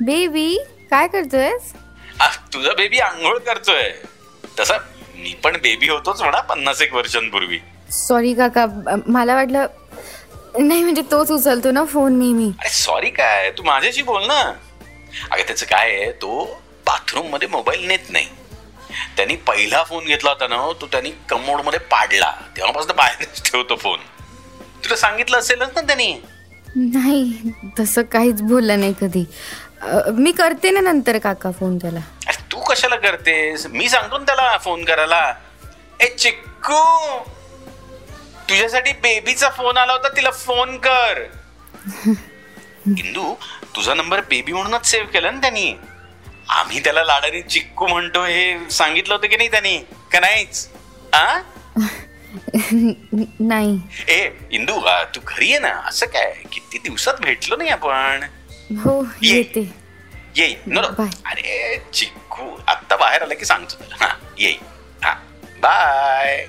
Baby काय करतोयस? आ, तुझा बेबी आंघोळ करतोय. तसा मी पण बेबी होतोच म्हणा पन्नास एक वर्षांपूर्वी. सॉरी काका अ, मला वाटलं नाही म्हणजे तोच उचलतो ना फोन नेहमी. अरे सॉरी काय तू माझ्याशी बोल ना. अगं त्याचं काय आहे तो बाथरूममध्ये मोबाईल नेत नाही. त्यांनी पहिला फोन घेतला होता ना तो त्यांनी कमोडमध्ये पाडला. तेव्हापासून बाहेरच ठेवतो फोन तुला सांगितलं असेलच ना त्यांनी. नाही तसं काहीच बोललं नाही कधी. मी करते ना नंतर काका फोन त्याला. अरे तू कशाला करतेस? मी सांगतो ना त्याला फोन करायला. ए चिक्कू! तुझ्यासाठी बेबीचा फोन आला होता तिला फोन कर. इंदू तुझा नंबर बेबी म्हणूनच सेव्ह केला ना त्यांनी. आम्ही त्याला लाडाने चिक्कू म्हणतो हे सांगितलं होतं की नाही त्यांनी? का नाहीच? आ? नाही. ए इंदू तू घरी आहे ना. असं काय? किती दिवसात भेटलो नाही आपण? हो ये. येते. येई नो. अरे चिक्कू आत्ता बाहेर आला की सांगतो तुला. हा येई हा बाय.